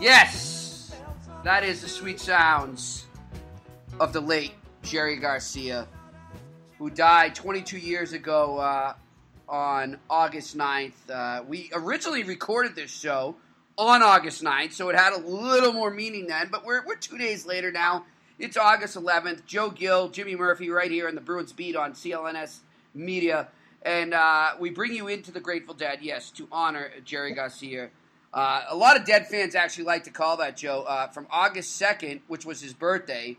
Yes, that is the sweet sounds of the late Jerry Garcia, who died 22 years ago uh, on August 9th. Uh, we originally recorded this show on August 9th, so it had a little more meaning then, but we're, we're two days later now. It's August 11th. Joe Gill, Jimmy Murphy, right here in the Bruins Beat on CLNS Media. And uh, we bring you into the Grateful Dead, yes, to honor Jerry Garcia. Uh, a lot of Dead fans actually like to call that, Joe. Uh, from August 2nd, which was his birthday,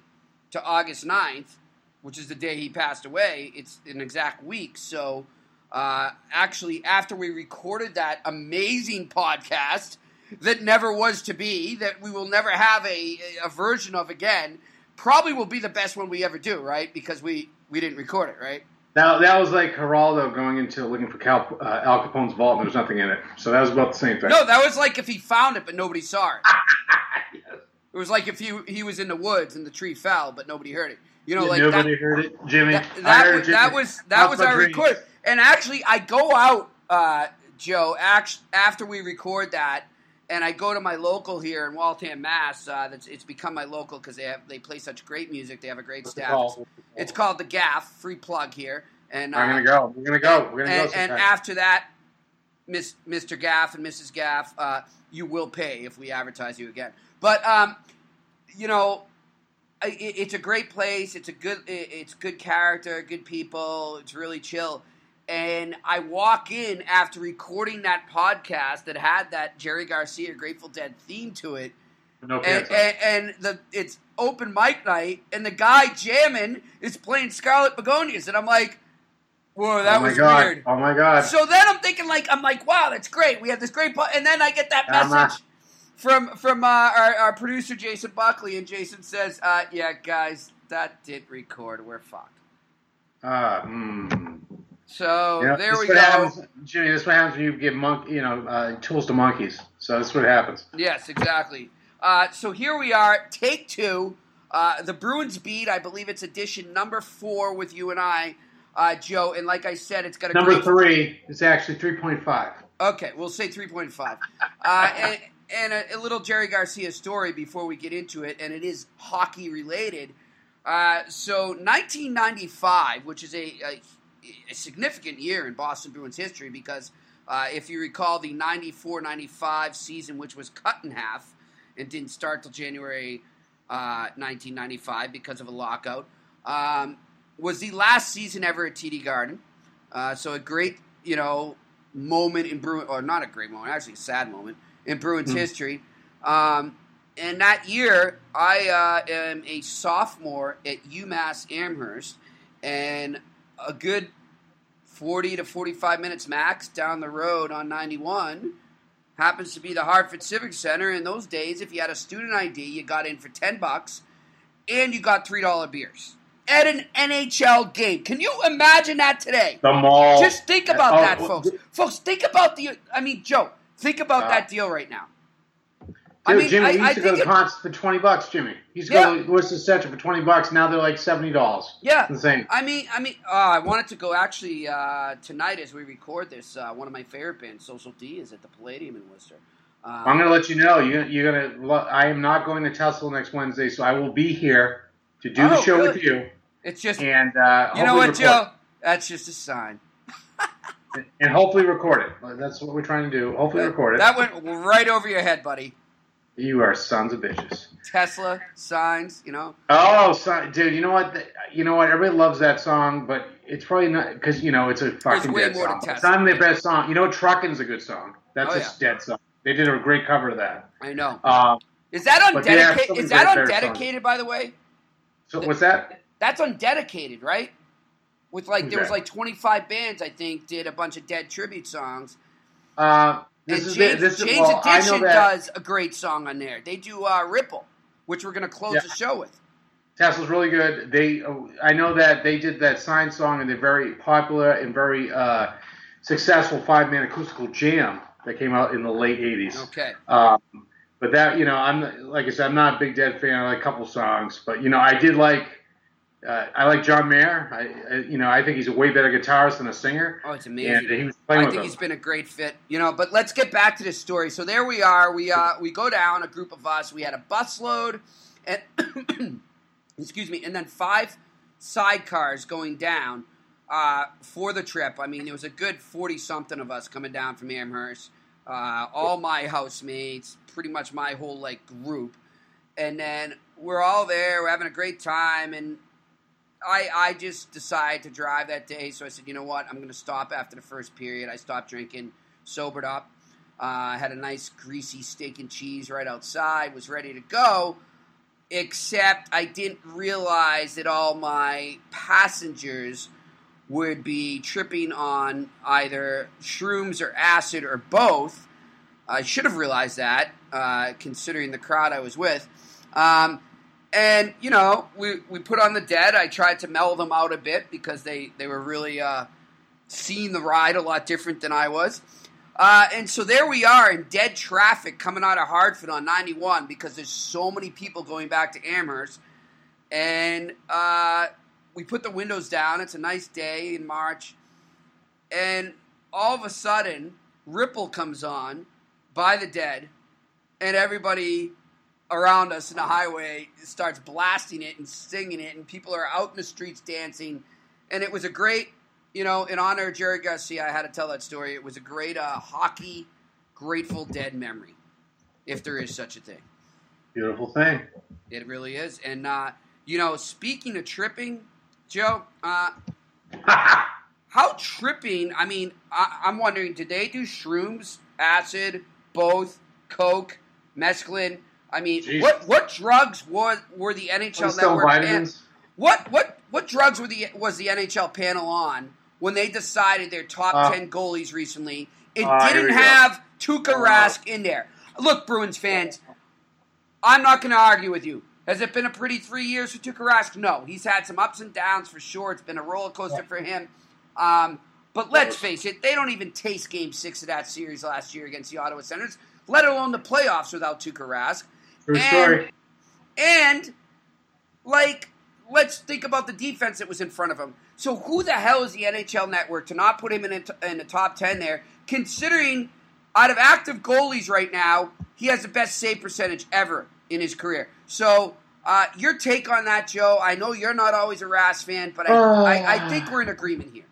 to August 9th, which is the day he passed away, it's an exact week. So, uh, actually, after we recorded that amazing podcast that never was to be, that we will never have a, a version of again, probably will be the best one we ever do, right? Because we, we didn't record it, right? That, that was like Geraldo going into looking for Cal, uh, Al Capone's vault and there was nothing in it. So that was about the same thing. No, that was like if he found it but nobody saw it. Yes. It was like if he he was in the woods and the tree fell but nobody heard it. You know, Yeah, like nobody that, heard it, Jimmy. that, that was, Jimmy. that was that was our dreams. record. And actually, I go out, uh, Joe, act, after we record that, and I go to my local here in Waltham, Mass. Uh, that's it's become my local because they have they play such great music. They have a great What's it staff. called? It's called the Gaff. Free plug here. And uh, I'm gonna go. We're gonna go. We're gonna and, go. and after that, Miss, Mr. Gaff and Mrs. Gaff, uh, you will pay if we advertise you again. But um, you know, it, it's a great place. It's a good. it- It's good character, good people. It's really chill. And I walk in after recording that podcast that had that Jerry Garcia Grateful Dead theme to it, no and, and, and the it's open mic night, and the guy jamming is playing Scarlet Begonias, and I'm like, whoa, that oh was god. weird. Oh my god. So then I'm thinking like I'm like, wow, that's great. We have this great, po-. and then I get that message from from uh, our, our producer Jason Buckley, and Jason says, uh, "Yeah, guys, that didn't record. We're fucked." Uh, mm. So there we go. Happens, Jimmy, this is what happens when you give monk, you know, uh, tools to monkeys. So that's what happens. Yes, exactly. Uh, so here we are, take two. Uh, the Bruins beat. I believe it's edition number four with you and I, uh, Joe. And like I said, it's got a Number great three is actually 3.5. Okay, we'll say 3.5. Uh, and and a, a little Jerry Garcia story before we get into it, and it is hockey related. Uh, so 1995, which is a, a, a significant year in Boston Bruins history, because uh, if you recall the 94-95 season, which was cut in half and didn't start till January uh, 1995 because of a lockout, um, was the last season ever at TD Garden. Uh, so a great, you know, moment in Bruin, or not a great moment, actually a sad moment in Bruins Hmm. history. Um, and that year, I uh, am a sophomore at UMass Amherst, and a good 40 to 45 minutes max down the road on 91 happens to be the Hartford Civic Center. In those days, if you had a student ID, you got in for 10 bucks, and you got $3 beers at an NHL game. Can you imagine that today? The mall. Just think about Oh, that, folks. Folks, think about the. I mean, Joe, think about Uh, that deal right now. I mean, Jimmy I, used I to go to it- concerts for twenty bucks. Jimmy he used to Yeah. go to Worcester Centrum for twenty bucks. Now they're like seventy dollars. Yeah, insane. I mean, I mean, uh, I wanted to go actually uh, tonight as we record this. Uh, one of my favorite bands, Social D, is at the Palladium in Worcester. Um, I'm going to let you know. You're, you're going to. I am not going to Tesla next Wednesday, so I will be here to do the Oh, show good. with you. It's just, And uh, you know what, record Joe? That's just a sign. And hopefully record it. That's what we're trying to do. Hopefully record it. That went right over your head, buddy. You are sons of bitches. Tesla signs, you know. Oh, so, dude, you know what? You know what? Everybody loves that song, but it's probably not because you know it's a fucking way dead song. It's not their best song. You know, "Truckin's" a good song. That's Oh, a yeah. dead song. They did a great cover of that. I know. Um, Is that have undedicated? Is that favorite undedicated? By the way, so what's that? that's undedicated, right? With like, Who's there was like 25 bands, I think, did a bunch of dead tribute songs. Uh, this is James, the, this is James well, I know that does a great song on there. They do uh, Ripple, which we're going to close Yeah. the show with. Tesla's really good. They, I know that they did that sign song, and they're very popular and very uh, successful five man acoustical jam that came out in the late '80s. Okay. Um, but that, you know, I'm like I said, I'm not a big Dead fan. I like a couple songs, but you know, I did like, uh, I like John Mayer. I, I, you know, I think he's a way better guitarist than a singer. Oh, it's And amazing. he was playing I think he's been a great fit, you know. But let's get back to this story. So there we are. We uh, we go down a group of us. We had a busload, and excuse me, and then five sidecars going down uh, for the trip. I mean, there was a good forty something of us coming down from Amherst. Uh, all my housemates, pretty much my whole like group, and then we're all there. We're having a great time, and I, I just decided to drive that day, so I said, you know what, I'm going to stop after the first period. I stopped drinking, sobered up, uh, had a nice greasy steak and cheese right outside, was ready to go, except I didn't realize that all my passengers would be tripping on either shrooms or acid or both. I should have realized that, uh, considering the crowd I was with. Um, and you know, we we put on the dead. I tried to mellow them out a bit because they they were really uh, seeing the ride a lot different than I was. Uh, and so there we are in dead traffic coming out of Hartford on 91 because there's so many people going back to Amherst. And uh, we put the windows down. It's a nice day in March. And all of a sudden, Ripple comes on by the dead, and everybody around us in the highway starts blasting it and singing it, and people are out in the streets dancing. And it was a great, you know, in honor of Jerry Garcia, I had to tell that story. It was a great uh, hockey Grateful Dead memory, if there is such a thing. Beautiful thing. It really is. And, uh, you know, speaking of tripping, Joe, uh, how tripping, I mean, I, I'm wondering, did they do shrooms, acid, both, coke, mescaline? I mean, Jeez. what what drugs were were the NHL network? vitamins. what what what drugs were the was the NHL panel on when they decided their top Uh, ten goalies recently? It uh, didn't we go. have Tuukka Uh, Rask in there. Look, Bruins fans, I'm not going to argue with you. Has it been a pretty three years for Tuukka Rask? No, he's had some ups and downs for sure. It's been a roller coaster for him. Um, but let's face it, they don't even taste Game Six of that series last year against the Ottawa Senators, let alone the playoffs without Tuukka Rask. True And- story. And like, let's think about the defense that was in front of him. So who the hell is the NHL Network to not put him in a t- in the top ten there? Considering out of active goalies right now, he has the best save percentage ever in his career. So. Uh, your take on that, Joe? I know you're not always a Ras fan, but I, I, I think we're in agreement here.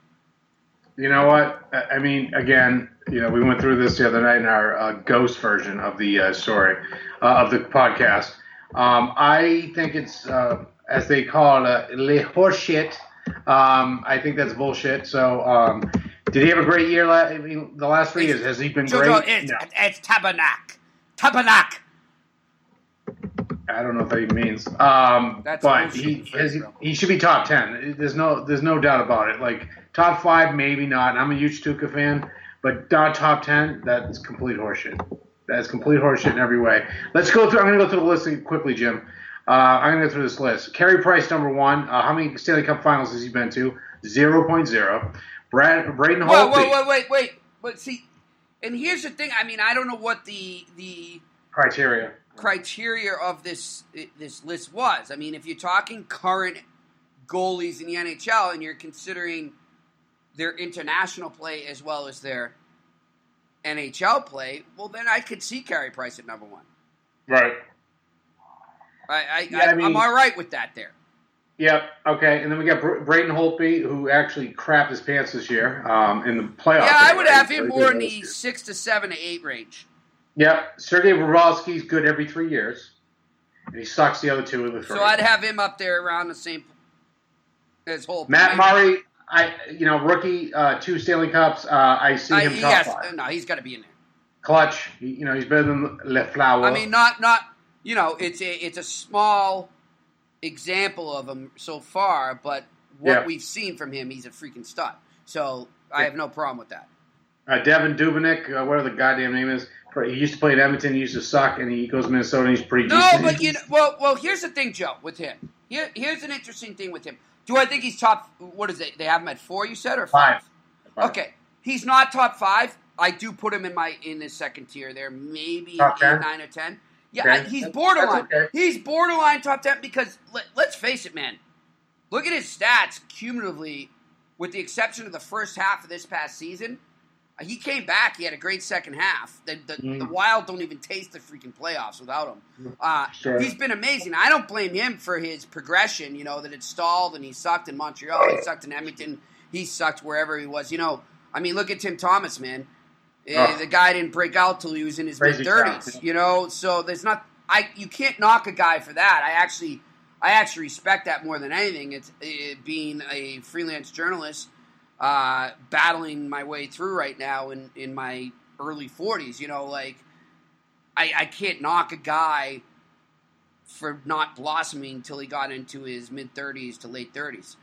You know what? I I mean, again, you know, we went through this the other night in our uh, ghost version of the uh, story uh, of the podcast. Um, I think it's, uh, as they call it, uh, le horseshit. Um, I think that's bullshit. So, um, did he have a great year? La- I mean, the last three years has he been Joe, great? It's, No. it's Tabernac. Tabernac. I don't know what that even means. Um, That's but he, Fred, has, bro. he should be top ten. There's no there's no doubt about it. Like top five, maybe not. I'm a huge Tuukka fan, but not top ten. That's complete horseshit. That's complete horseshit in every way. Let's go through. I'm going to go through the list quickly, Jim. Uh, I'm going to go through this list. Carey Price, number one. Uh, how many Stanley Cup Finals has he been to? 0.0. Brad Braden Whoa, Holtby. whoa, wait, wait, wait. But see, and here's the thing. I mean, I don't know what the the criteria. criteria of this this list was. I mean, if you're talking current goalies in the NHL and you're considering their international play as well as their NHL play, well, then I could see Carey Price at number one. Right. I, I, Yeah, I, I mean- am all right with that there. Yep. Okay. And then we got Br- Braden Holtby, who actually crapped his pants this year um, in the playoffs. Yeah, I would anyway. have him more in the six to seven to eight range. Yep. Sergei Bobrovsky's good every three years, and he sucks the other two of the three. So I'd have him up there around the same as Holt. Matt Murray, I you know rookie, uh, two Stanley Cups. Uh, I see him yes, five. no, he's got to be in there. Clutch. You know he's better than Leflower. I mean, not not you know, it's a it's a small example of him so far, but what Yeah. we've seen from him, he's a freaking stud. So I have no problem with that. uh, Devan Dubnyk, uh, whatever the goddamn name is. He used to play at Edmonton. He used to suck, and he goes to Minnesota. and He's pretty No, decent. but you know, well, well, here's the thing, Joe, with him. Here, here's an interesting thing with him. Do I think he's top? What is it? They have him at four. You said or five? Five. Okay, he's not top five. I do put him in my in the second tier there, maybe Top eight, nine or ten. Yeah, Okay. I- he's borderline. okay. He's borderline top ten because let, let's face it, man. Look at his stats cumulatively, with the exception of the first half of this past season. He came back. He had a great second half. The, the, the Mm. Wild don't even taste the freaking playoffs without him. Uh, Sure. He's been amazing. I don't blame him for his progression. You know that it stalled and he sucked in Montreal. He sucked in Edmonton. He sucked wherever he was. You know, I mean, look at Tim Thomas, man. Oh. The guy didn't break out till he was in his mid thirties. You know, so there's not. I you can't knock a guy for that. I actually, I actually respect that more than anything. It's it, being a freelance journalist, uh, battling my way through right now in in my early forties. You know, like I, I can't knock a guy for not blossoming until he got into his mid thirties to late thirties.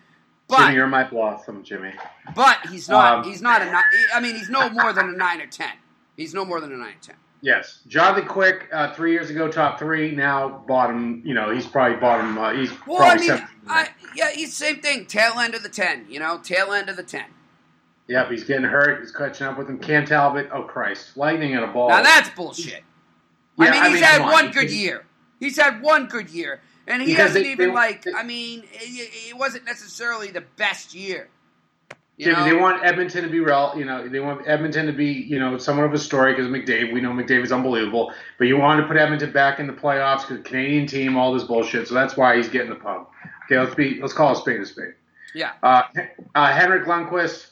But Jimmy, you're my blossom, Jimmy. but he's not. Um, he's not a. I mean, he's no more than a nine or ten. He's no more than a nine or ten. Yes, Jonathan Quick, uh, three years ago, top three. Now bottom. You know, he's probably bottom. Uh, he's Well, I probably mean, seven. I, yeah, he's same thing. Tail end of the ten. You know, tail end of the ten. Yep, he's getting hurt. He's catching up with him. Cam Talbot. Oh Christ, lightning at a ball. Now that's bullshit. Yeah, I mean, he's had come on. one good year. He's had one good year, and he Because hasn't they- even they- like. they- I mean, it, it wasn't necessarily the best year. You Jimmy, know? they want Edmonton to be real. You know, they want Edmonton to be, you know, somewhat of a story because McDavid. We know McDavid's unbelievable, but you want to put Edmonton back in the playoffs because Canadian team, all this bullshit. So that's why he's getting the pub. Okay, let's be, let's call a spade a spade. yeah. Uh, uh, Henrik Lundqvist.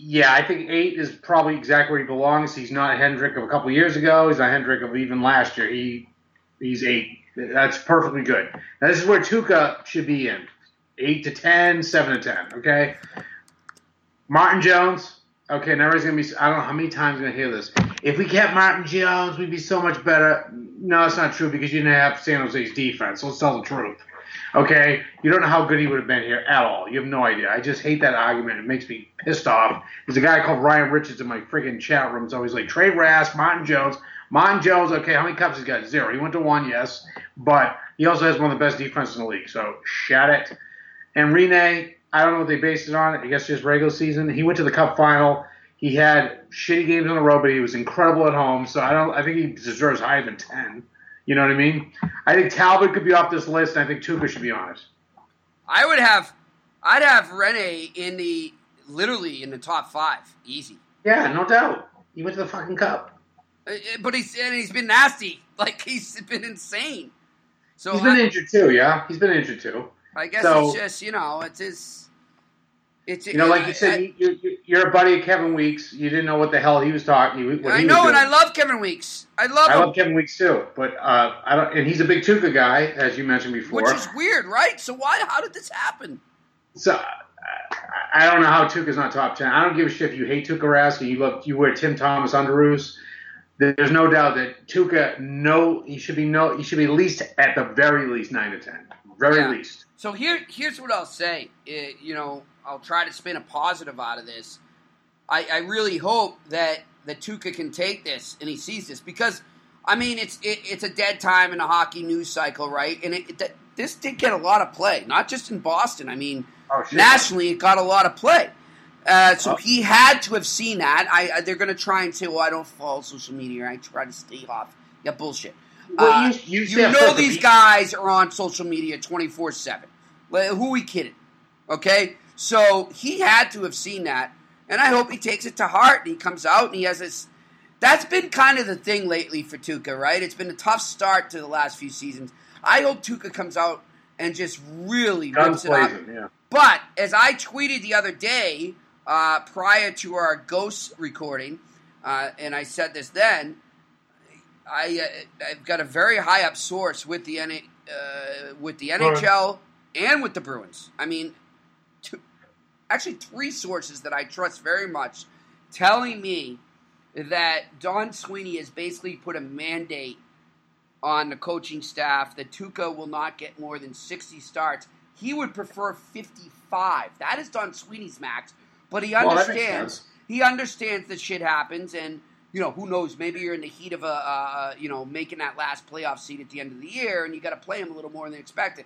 Yeah, I think eight is probably exactly where he belongs. He's not Hendrick of a couple years ago. He's not Hendrick of even last year. He he's eight. That's perfectly good. Now, this is where Tuukka should be in. Eight to ten, seven to ten. Okay. Martin Jones. Okay, now everybody's gonna be. I don't know how many times I'm gonna hear this. If we kept Martin Jones, we'd be so much better. No, it's not true because you didn't have San Jose's defense. So let's tell the truth. Okay, you don't know how good he would have been here at all. You have no idea. I just hate that argument. It makes me pissed off. There's a guy called Ryan Richards in my freaking chat room. It's always like Trey Rask, Martin Jones. Martin Jones, okay, how many cups he's got? Zero. He went to one, yes, but he also has one of the best defenses in the league. So shut it. And Rinne, I don't know what they based it on. I guess just regular season. He went to the Cup final. He had shitty games on the road, but he was incredible at home. So I don't. I think he deserves higher than ten. You know what I mean? I think Talbot could be off this list. And I think Tuukka should be on it. I would have, I'd have Rinne in the literally in the top five, easy. Yeah, no doubt. He went to the fucking Cup. Uh, uh, But he's and he's been nasty, like he's been insane. So He's been I, injured too. Yeah, he's been injured too. I guess so- it's just you know it's his. It's You know, like you said, you, you, you're a buddy of Kevin Weeks. You didn't know what the hell he was talking. What I know, and I love Kevin Weeks. I love I him, love Kevin Weeks too, but uh, I don't. And he's a big Tuukka guy, as you mentioned before. which is weird, right? So why? How did this happen? So I don't know how Tuukka's not top ten. I don't give a shit if you hate Tuukka Rask and you love you wear Tim Thomas underoos. There's no doubt that Tuukka, no, he should be no, he should be at least at the very least nine to ten, very Yeah. least. So here, here's what I'll say. It, you know, I'll try to spin a positive out of this. I, I really hope that that Tuukka can take this and he sees this because, I mean, it's it, it's a dead time in the hockey news cycle, right? And it, it, this did get a lot of play, not just in Boston. I mean, Oh nationally, it got a lot of play. Uh, so Oh. he had to have seen that. I, they're going to try and say, "Well, I don't follow social media. I try to stay off Yeah, bullshit. Well, Uh, you- you you know these the- guys are on social media 24 7. Who we kidding? Okay? So he had to have seen that. And I hope he takes it to heart and he comes out and he has this. That's been kind of the thing lately for Tuukka, right? It's been a tough start to the last few seasons. I hope Tuukka comes out and just really Guns rips it up. yeah. But as I tweeted the other day, uh, prior to our ghost recording, uh, and I said this then, I uh, I've got a very high up source with the N- uh, with the NHL and with the Bruins. I mean, two, actually three sources that I trust very much, telling me that Don Sweeney has basically put a mandate on the coaching staff that Tuukka will not get more than 60 starts. He would prefer 55. That is Don Sweeney's max, but he Well, understands. sense. He understands that shit happens, and you know who knows? Maybe you're in the heat of a uh, you know making that last playoff seat at the end of the year, and you got to play him a little more than expected.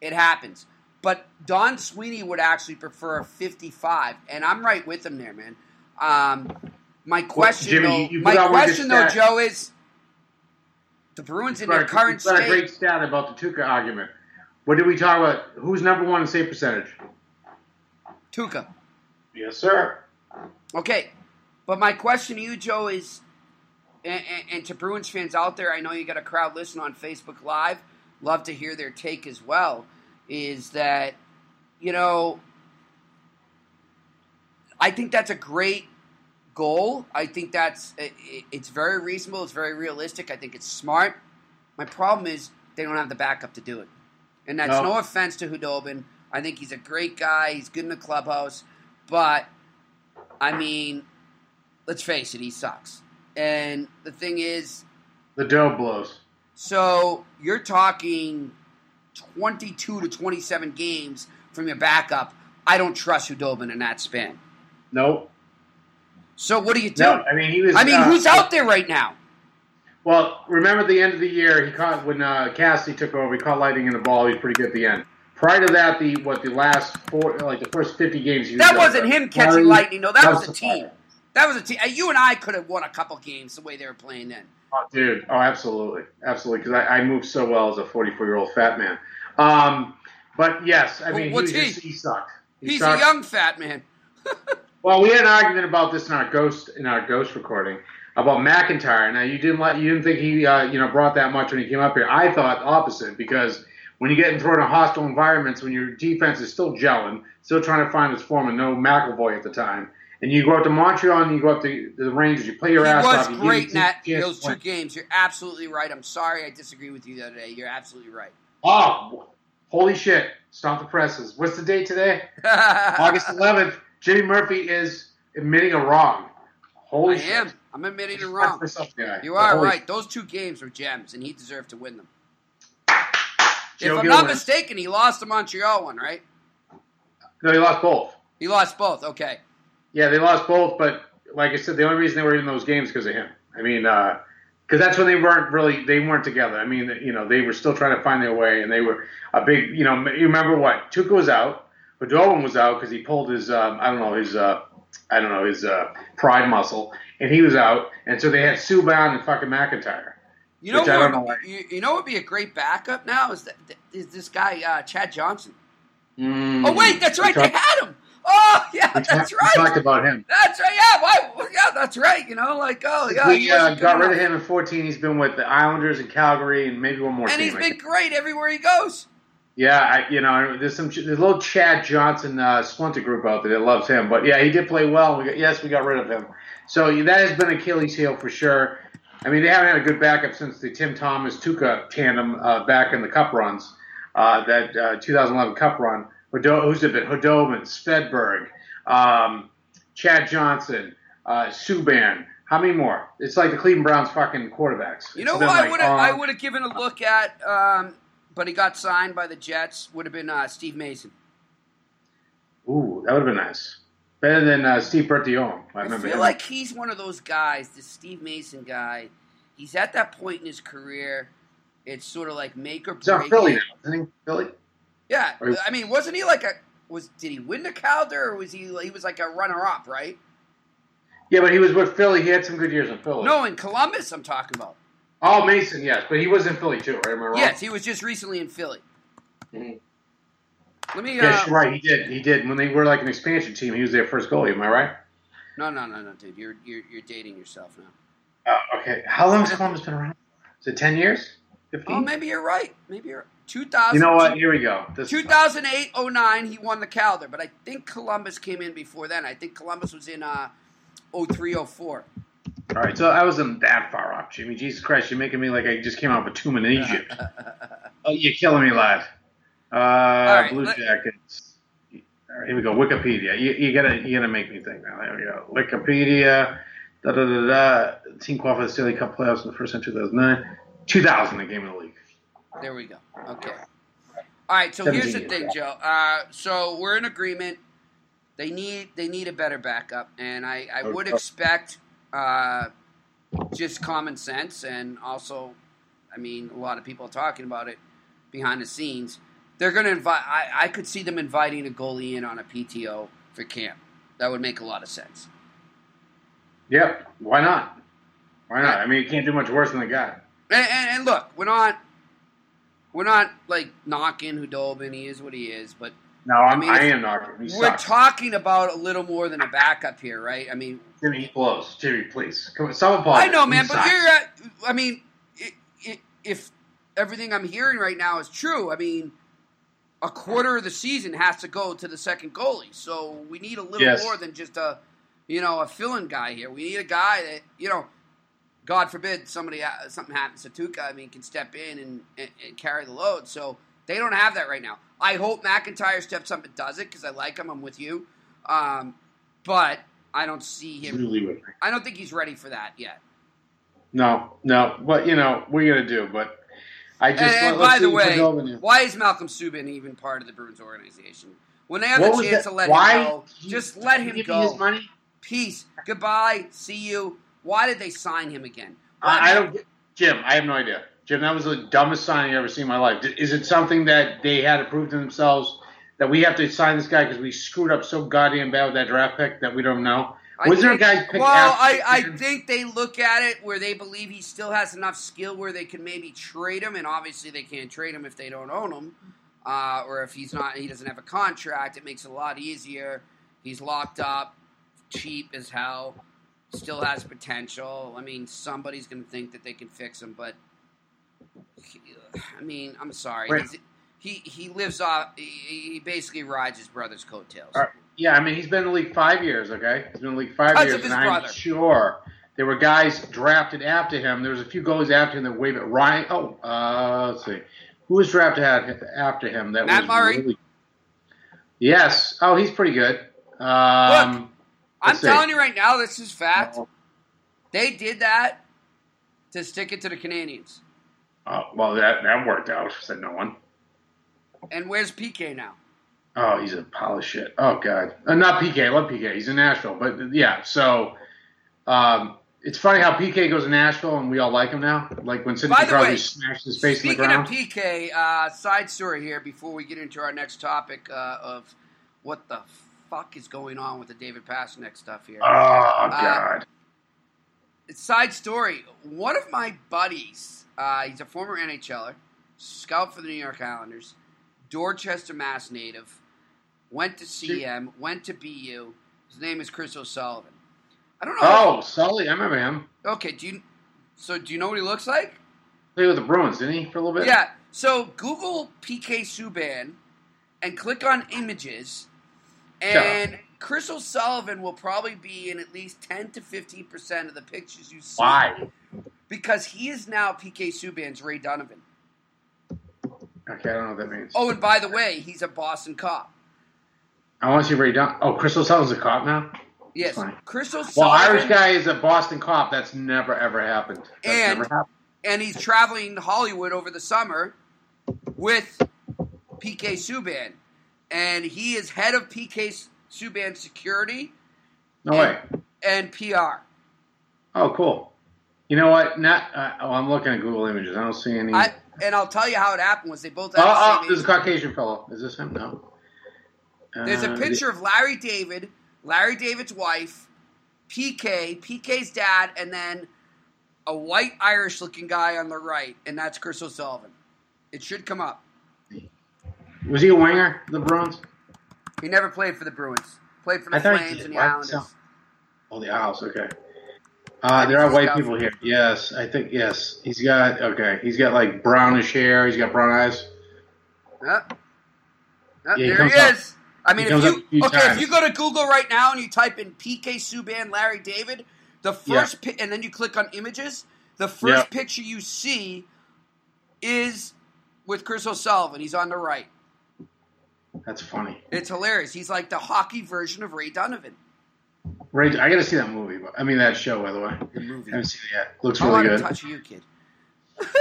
It happens. But Don Sweeney would actually prefer a 55, and I'm right with him there, man. Um, my question, Jimmy, though, my forgot one good question though. Joe, is the Bruins in their a- current you've a state. great stat about the Tuukka argument. What did we talk about? Who's number one in save percentage? Tuukka. Yes, sir. Okay, but my question to you, Joe, is, and, and, and to Bruins fans out there, I know you got a crowd listening on Facebook Live. Love to hear their take as well. Is that, you know, I think that's a great goal. I think that's it, it- it's very reasonable. It's very realistic. I think it's smart. My problem is they don't have the backup to do it, and that's No. no, offense to Khudobin. I think he's a great guy. He's good in the clubhouse, but I mean, let's face it, he sucks. And the thing is, The dough blows. so you're talking 22 to 27 games from your backup. I don't trust Khudobin in that span. Nope. So what do you do? No, I mean he was. I mean, uh, who's out there right now? Well, remember the end of the year, he caught when uh, Cassidy took over. He caught lightning in the ball. He was pretty good at the end. Prior to that, the what the last four, like the first fifty games, he was That wasn't him catching lightning, No, That was a the team. That was a team. You and I could have won a couple games the way they were playing then. Oh, dude. Oh, absolutely, absolutely. Because I, I moved so well as a forty-four-year-old fat man. Um, but yes, I mean, what's he, just, he sucked. He He's sucked. a young fat man. Well, we had an argument about this in our ghost in our ghost recording about McIntyre. Now you didn't let you didn't think he uh, you know brought that much when he came up here. I thought the opposite because when you get in thrown in hostile environments, when your defense is still gelling, still trying to find its form, and no McAvoy at the time, and you go up to Montreal and you go up to the Rangers, you play your He ass off. you give great in that, team a chance those two games. You're absolutely right. I'm sorry I disagree with you the other day. You're absolutely right. Oh, holy shit! Stop the presses. What's the date today? August 11th. Jimmy Murphy is admitting a wrong. I Holy shit. am. I'm admitting a wrong. for some guy. You are right. Those two games were gems, and he deserved to win them. Joe if I'm Gill not mistaken, he lost the Montreal one, right? No, he lost both. He lost both. Okay. Yeah, they lost both, but like I said, the only reason they were in those games because of him. I mean, because that's when they weren't really they weren't together. I mean, you know, they were still trying to find their way, and they were a big. You know, you remember what Tuukka was out, but Dolan was out because he pulled his um, I don't know his uh, I don't know his uh, pride muscle, and he was out, and so they had Subban and fucking McIntyre. You know Which I don't what? know. You, you know what would be a great backup now is that is this guy uh, Chad Johnson. Mm. Oh wait, that's right. They had him. Oh yeah, we that's talked- we right. talked about him. That's right. Yeah, why? Yeah, that's right. You know, like oh yeah, we uh, got rid of him in 14. He's been with the Islanders and Calgary and maybe one more and he's been great everywhere he goes. Yeah, I, you know, there's some there's a little Chad Johnson uh, splinter group out there that loves him. But yeah, he did play well. We got, yes, we got rid of him. So that has been Achilles' heel for sure. I mean, they haven't had a good backup since the Tim Thomas Tuukka tandem uh, back in the Cup runs, uh, that uh, 2011 Cup run. Hodo, who's it been? Khudobin, Svedberg, um, Chad Johnson, uh, Subban. How many more? It's like the Cleveland Browns fucking quarterbacks. You know who been I would have I um, would have given a look at, um, but he got signed by the Jets. Would have been uh, Steve Mason. Ooh, that would have been nice. Better than uh, Steve Bertione. I I feel him. like he's one of those guys, the Steve Mason guy. He's at that point in his career. It's sort of like make or break. He's on. Philly now, isn't he? Philly? Yeah, Or- I mean, wasn't he like a was? Did he win the Calder or was he? He was like a runner up, right? Yeah, but he was with Philly. He had some good years in Philly. No, in Columbus, I'm talking about. Oh, Mason, yes, but he was in Philly too, right? Am I wrong? Yes, he was just recently in Philly. Mhm. Let me. Yes, Uh, you're right. He did. He did. When they were like an expansion team, he was their first goalie. Am I right? no, no, no, no, dude. You're you're you're dating yourself now. Oh, okay. How long has Columbus been around? Is it ten years? Fifteen? Oh, maybe you're right. Maybe you're 2000. you know what? Here we go. This 2008 09, he won the Calder, but I think Columbus came in before then. I think Columbus was in uh, 03 04. All right, so I wasn't that far off, Jimmy. Jesus Christ, you're making me like I just came out of a tomb in Egypt. oh, you're killing me, lad. Uh, right, Blue let- Jackets. All right, here we go. Wikipedia. You, you gotta, you gotta make me think now. There we go. Wikipedia. Da da da da. Team qualified the Stanley Cup playoffs in the first time 2009. 2000, they game in the league. There we go. Okay. All right. So here's the thing, Joe. Uh, so we're in agreement. They need they need a better backup, and I, I would expect uh, just common sense, and also, I mean, a lot of people are talking about it behind the scenes. They're going to invite. I, I could see them inviting a goalie in on a PTO for camp. That would make a lot of sense. Yep. Why not? Why not? I mean, you can't do much worse than the guy. And, and, and look, we're not we're not like knocking Khudobin. He is what he is, but No, I'm, I, mean, am not. He we're sucks. talking about a little more than a backup here, right? I mean, Jimmy, he blows. Jimmy, please. Come on, someone pause I know, He man, but sucks. you're. At, I mean, i i if everything I'm hearing right now is true, I mean, a quarter of the season has to go to the second goalie. So we need a little Yes. more than just a, you know, a fill-in guy here. We need a guy that, you know, God forbid somebody uh, something happens to Tuukka. I mean, can step in and, and, and carry the load. So they don't have that right now. I hope McIntyre steps up and does it because I like him. I'm with you, um, but I don't see him. Really. I don't think he's ready for that yet. No, no. But you know, what are you gonna do? But I just And, and by the way, why is Malcolm Subban even part of the Bruins organization? When they have What the chance that- to let why him go, just let him go. Peace. Goodbye. See you. Why did they sign him again? I, I don't Jim. I have no idea. Jim, that was the dumbest signing I've ever seen in my life. Is it something that they had to prove to themselves that we have to sign this guy because we screwed up so goddamn bad with that draft pick that we don't know? I Was there a guy picked Well, I, I think they look at it where they believe he still has enough skill where they can maybe trade him, and obviously they can't trade him if they don't own him, uh, or if he's not he doesn't have a contract. It makes it a lot easier. He's locked up, cheap as hell, still has potential. I mean, somebody's going to think that they can fix him, but he- I mean, I'm sorry. He's, he he lives off. He, he basically rides his brother's coattails. Right. Yeah, I mean he's been in the league five years. Okay, he's been in the league five years, and I'm sure there were guys drafted after him. There was a few goalies after him that way, but Ryan. Oh, uh, let's see, who was drafted after him? That Matt was Murray. Really, yes. Oh, he's pretty good. Um, I'm let's see. telling you right now, this is fact. They did that to stick it to the Canadians. Oh, well, that that worked out. Said no one. And where's PK now? Oh, he's a pile of shit. Oh God, uh, not PK. I love PK. He's in Nashville, but yeah. So, um, it's funny how PK goes to Nashville and we all like him now. Like when Sidney Crosby smashed his face in the ground. Speaking of PK, uh, side story here before we get into our next topic uh, of what the fuck is going on with the David Pastrnak stuff here. oh God! Uh, God. side story. One of my buddies, uh, he's a former NHLer, scout for the New York Islanders, Dorchester, Mass native, went to CM, went to BU. His name is Chris O'Sullivan. I don't know. Oh, Sully, I remember him. Okay, do you? So do you know what he looks like? Played with the Bruins, didn't he, for a little bit? Yeah. So Google PK Subban and click on images, and Chris O'Sullivan will probably be in at least ten to fifteen percent of the pictures you see. Why? Because he is now PK Subban's Ray Donovan. Okay, I don't know what that means. Oh, and by the way, he's a Boston cop. I want to see Ray Dunn. Oh, Chris O'Sullivan's a cop now. Yes. Chris Well, Irish guy is a Boston cop. That's never ever happened. That's And- never happened. and he's traveling to Hollywood over the summer with PK Subban, and he is head of PK Subban security No way. and PR. Oh, cool. You know what? Not. Uh, oh, I'm looking at Google Images. I don't see any. I, and I'll tell you how it happened was they both oh, had oh, the there's a. Caucasian fellow. Is this him? No. There's a Uh, picture of Larry David, Larry David's wife, PK, PK's dad, and then a white Irish looking guy on the right, and that's Chris O'Sullivan. It should come up. Was he a winger? The Bruins. He never played for the Bruins. Played for the I thought Flames and the What? Islanders. So- Oh, the Isles. Okay. Uh, there are white people here. Yes, I think yes. He's got okay. He's got like brownish hair. He's got brown eyes. Yep. Yep, he there comes he up- is. I mean, if comes up a you few okay, if you go to Google right now and you type in PK Subban, Larry David, the Yeah. first pi- and then you click on images, the first Yeah. picture you see is with Chris O'Sullivan. He's on the right. That's funny. It's hilarious. He's like the hockey version of Ray Donovan. Ray, I got to see that movie. But, I mean that show, by the way. The movie. I haven't seen it yet. Looks I really want to good. touch you, kid.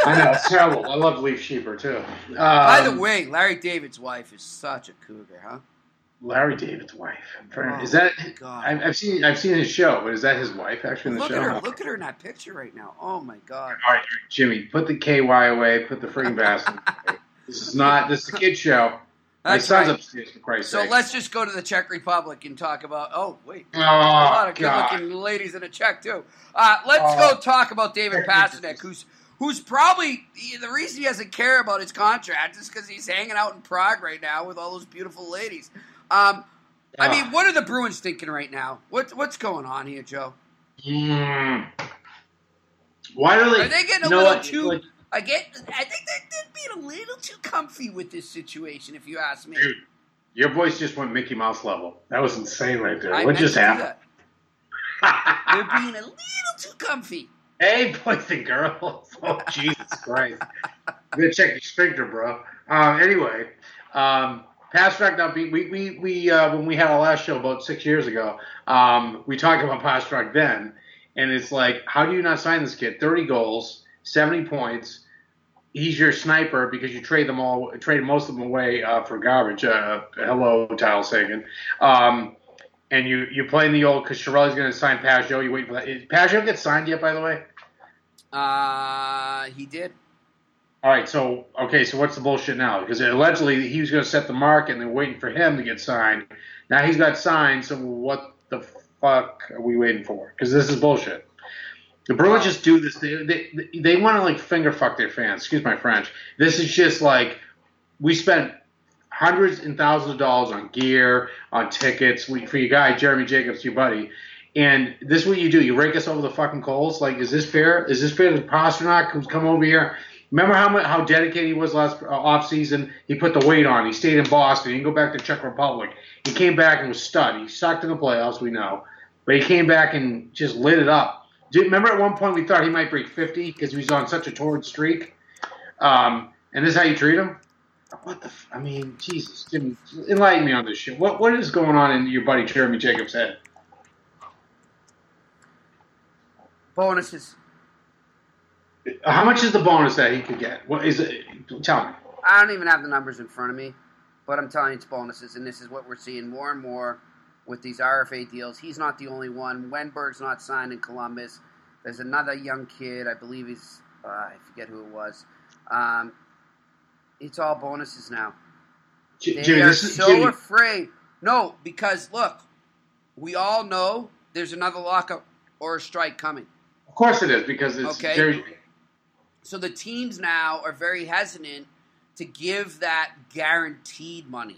I know it's terrible. I love Liev Schreiber too. Um, By the way, Larry David's wife is such a cougar, huh? Larry David's wife. Oh, Is that? God. I've, I've seen. I've seen his show, but is that his wife actually in the Look show? at her. Look at her in that picture right now. Oh my God. All right, Jimmy, put the KY away. Put the friggin' bastard. away. This is not. This is a kid show. My son's right. upstairs for Christ's So sake. let's just go to the Czech Republic and talk about. Oh wait, Oh a lot of good-looking ladies in a Czech too. Uh, let's Oh. go talk about David Pastrnak, who's who's probably the reason he doesn't care about his contract is because he's hanging out in Prague right now with all those beautiful ladies. Um, I Ah. mean, what are the Bruins thinking right now? What what's going on here, Joe? Mm. Why do they? Are they getting a little what? too? Like, I get. I think they're, they're being a little too comfy with this situation, if you ask me. dude, your voice just went Mickey Mouse level. That was insane right there. I what just happened? They're being a little too comfy. Hey, boys and girls. Oh, Jesus Christ. I'm going to check your sphincter, bro. Um, anyway, um, Pastrnak now, we, we, we, uh, when we had our last show about six years ago, um, we talked about Pastrnak then, and it's like, how do you not sign this kid? 30 goals, 70 points. He's your sniper because you trade them all, trade most of them away uh, for garbage. Uh, hello, Tyler Seguin. Um, and you you playing the old because Chiarelli's going to sign Pajot. You wait for that. Is Pajot get signed yet? By the way. Uh, he did. All right, so okay, so what's the bullshit now? Because allegedly he was going to set the mark, and they're waiting for him to get signed. Now he's got signed, so what the fuck are we waiting for? Because this is bullshit. The Bruins just do this. They they, they want to like finger fuck their fans. Excuse my French. This is just like we spent hundreds and thousands of dollars on gear, on tickets we, for your guy Jeremy Jacobs, your buddy. And this is what you do. You rake us over the fucking coals. Like, is this fair? Is this fair to Pastrnak who's come over here? Remember how how dedicated he was last uh, off season? He put the weight on. He stayed in Boston. He didn't go back to Czech Republic. He came back and was stud. He sucked in the playoffs, we know, but he came back and just lit it up. Do you remember at one point we thought he might break 50 because he was on such a torrid streak? Um, and this is how you treat him? What the? F- I mean, Jesus, Jimmy, enlighten me on this shit. What what is going on in your buddy Jeremy Jacobs' head? Bonuses. How much is the bonus that he could get? What is it? Tell me. I don't even have the numbers in front of me, but I'm telling you it's bonuses, and this is what we're seeing more and more with these RFA deals. He's not the only one. Wennberg's not signed in Columbus. There's another young kid, I believe he's, uh, I forget who it was. Um, it's all bonuses now. They Jimmy, are this is so Jimmy. afraid. No, because look, we all know there's another lockout or a strike coming. Of course it is because it's Okay. Jerry. So the teams now are very hesitant to give that guaranteed money.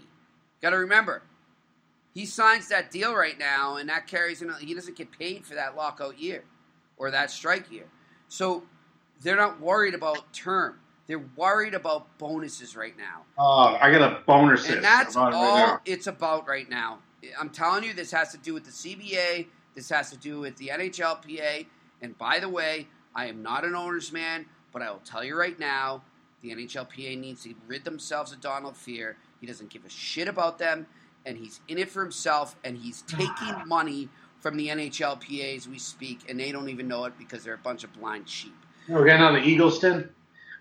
Got to remember, he signs that deal right now, and that carries him. He doesn't get paid for that lockout year or that strike year. So they're not worried about term. They're worried about bonuses right now. Oh, I got a assist And that's all right it's about right now. I'm telling you, this has to do with the CBA. This has to do with the NHLPA. And by the way, I am not an owner's man, but I will tell you right now, the NHLPA needs to rid themselves of Donald Fehr. He doesn't give a shit about them, and he's in it for himself, and he's taking money from the NHLPA as we speak, and they don't even know it because they're a bunch of blind sheep. We're getting on the Eagleson.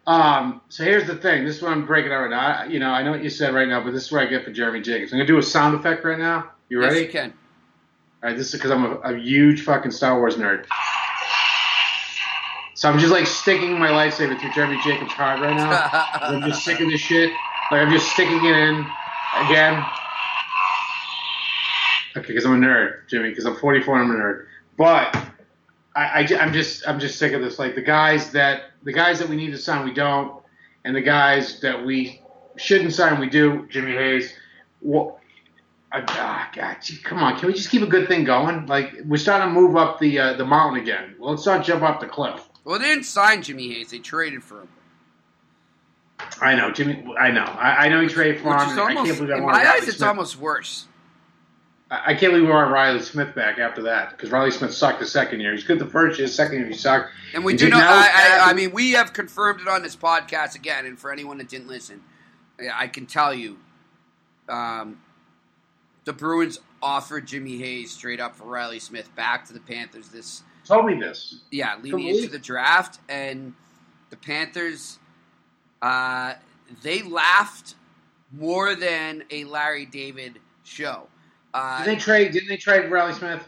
Um, so here's the thing. This is what I'm breaking out right now. I, you know, I know what you said right now, but this is what I get for Jeremy Jacobs. I'm gonna do a sound effect right now. You ready? Yes, you can. All right, this is because I'm a, a huge fucking Star Wars nerd. So I'm just like sticking my lightsaber through Jeremy Jacobs' heart right now. I'm just sticking this shit. Like I'm just sticking it in again. Okay, because I'm a nerd, Jimmy. Because I'm 44 and I'm a nerd. But I, I am just I'm just sick of this. Like the guys that the guys that we need to sign, we don't, and the guys that we shouldn't sign, we do. Jimmy Hayes. What? Ah, God, come on! Can we just keep a good thing going? Like we're starting to move up the uh, the mountain again. Well, let's not jump off the cliff. Well, they didn't sign Jimmy Hayes; they traded for him. I know Jimmy. I know. I, I know he traded for him. Almost, I can't believe I in my eyes, it's almost worse. I can't believe we want Reilly Smith back after that because Reilly Smith sucked the second year. He's good the first year, second year he sucked. And we do know. I, I, I mean, we have confirmed it on this podcast again. And for anyone that didn't listen, I can tell you, um, the Bruins offered Jimmy Hayes straight up for Reilly Smith back to the Panthers. This, told me this. yeah, leading into the draft, and the Panthers, uh, they laughed more than a Larry David show. Uh, Did they trade? Didn't they trade Reilly Smith?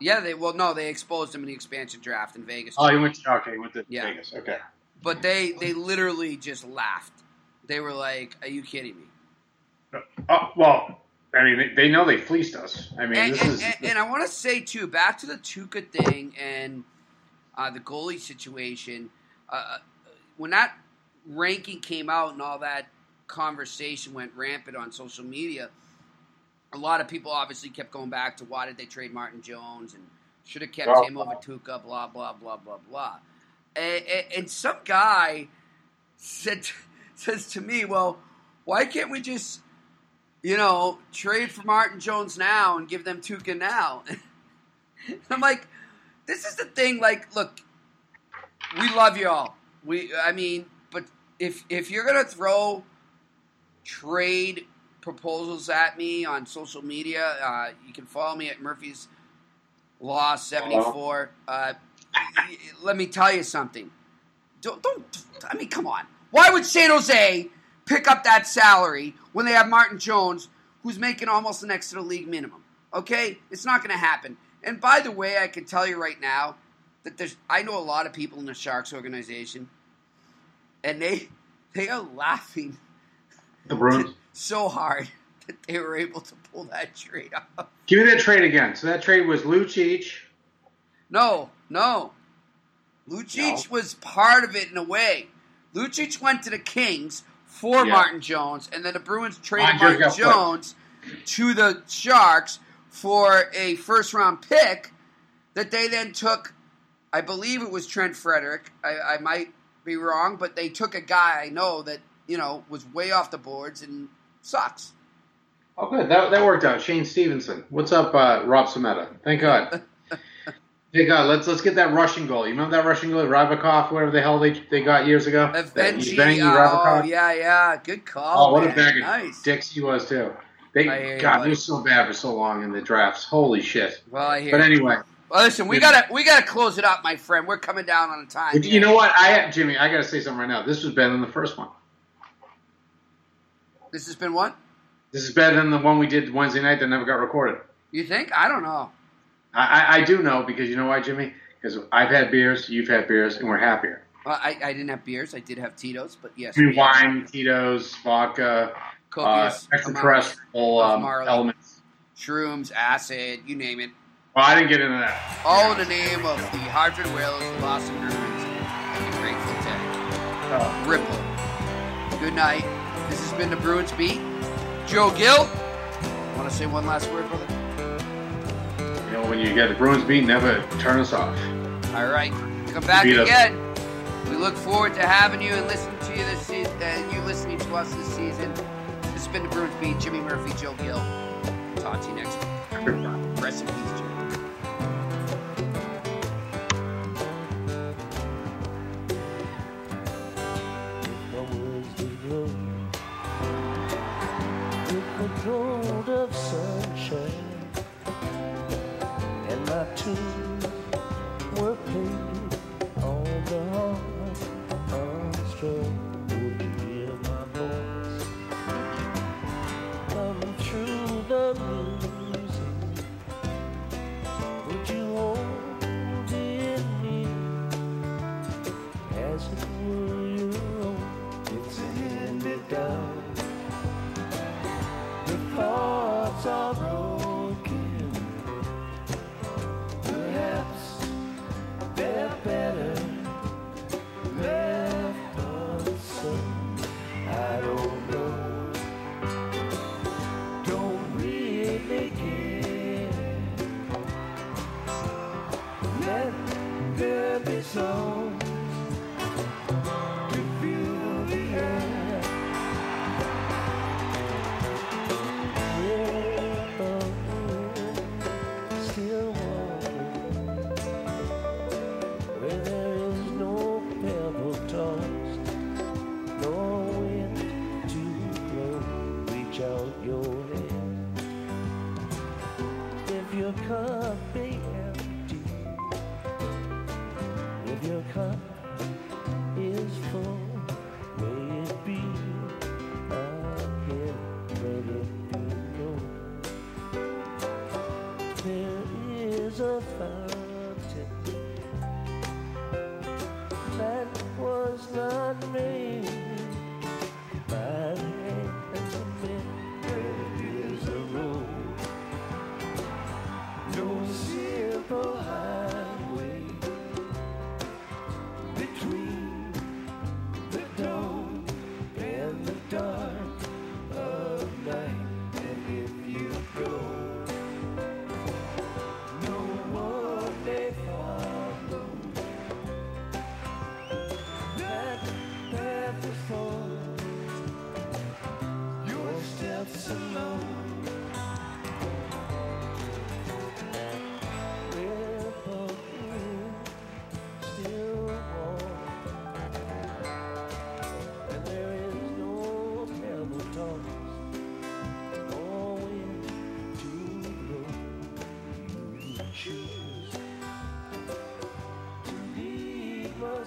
yeah, they well, no, they exposed him in the expansion draft in Vegas. Oh, he went. To, okay, he went to Yeah. Vegas. Okay. But they they literally just laughed. They were like, "Are you kidding me?" Oh well, I mean they, they know they fleeced us. I mean And, this and, is and, and I want to say too, back to the Tuukka thing and uh, the goalie situation. Uh, when that ranking came out and all that conversation went rampant on social media, a lot of people obviously kept going back to why did they trade Martin Jones and should have kept Oh. him over Tuukka, blah blah blah blah blah. And, and, and some guy said says to me, "Well, why can't we just, you know, trade for Martin Jones now and give them Tuukka now?" I'm like, "This is the thing. Like, look, we love y'all. We, I mean, but if if you're gonna throw trade proposals at me on social media, uh, you can follow me at Murphy's Law seventy four. Uh, let me tell you something. Don't, don't. I mean, come on. Why would San Jose pick up that salary when they have Martin Jones, who's making almost the next to the league minimum? Okay, it's not going to happen. And by the way, I can tell you right now that there's. I know a lot of people in the Sharks organization, and they they are laughing the Bruins. so hard that they were able to pull that trade off. Give me that trade again. So that trade was Lucic. No, no. Lucic was part of it in a way. Lucic went to the Kings for Yeah. Martin Jones, and then the Bruins traded Martin Jones flipped. To the Sharks for a first round pick that they then took. I believe it was Trent Frederic. I, I might be wrong, but they took a guy I know that you know was way off the boards and sucks. Oh, good. That, that worked out. Shane Stevenson. What's up, uh, Rob Sameta? Thank God. Thank God. Let's let's get that Russian goal. You remember that Russian goal, Rybakov, whatever the hell they, they got years ago? That Eventually, oh Rybakov? yeah, yeah, good call. Oh, what a man. bag of nice. dicks he was too. They God, buddy. they were so bad for so long in the drafts. Holy shit! Well, I hear. But anyway, Well, listen, we gotta we gotta close it up, my friend. We're coming down on time. you know what? I Jimmy, I got to say something right now. This was better than the first one. This has been what? This is better than the one we did Wednesday night that never got recorded. You think? I don't know. I, I, I do know because you know why, Jimmy? Because I've had beers, you've had beers, and we're happier. Well, I, I didn't have beers. I did have Tito's, but yes, I mean, we wine, Tito's, vodka, uh, copious extraterrestrial of um, elements. shrooms, acid, you name it. Well, I didn't get into that. All in the name of the Hartford Whalers, the Boston Bruins, and the Grateful Dead. Oh. Ripple. Good night. Been the Bruins Beat. Joe Gill. Want to say one last word, brother? You know, when you get the Bruins beat, never turn us off. All right, come back Beat us. again. We look forward to having you and listening to you this season, and you listening to us this season. This has been the Bruins Beat. Jimmy Murphy, Joe Gill. Talk to you next week. Rest in peace, Joe. The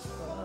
for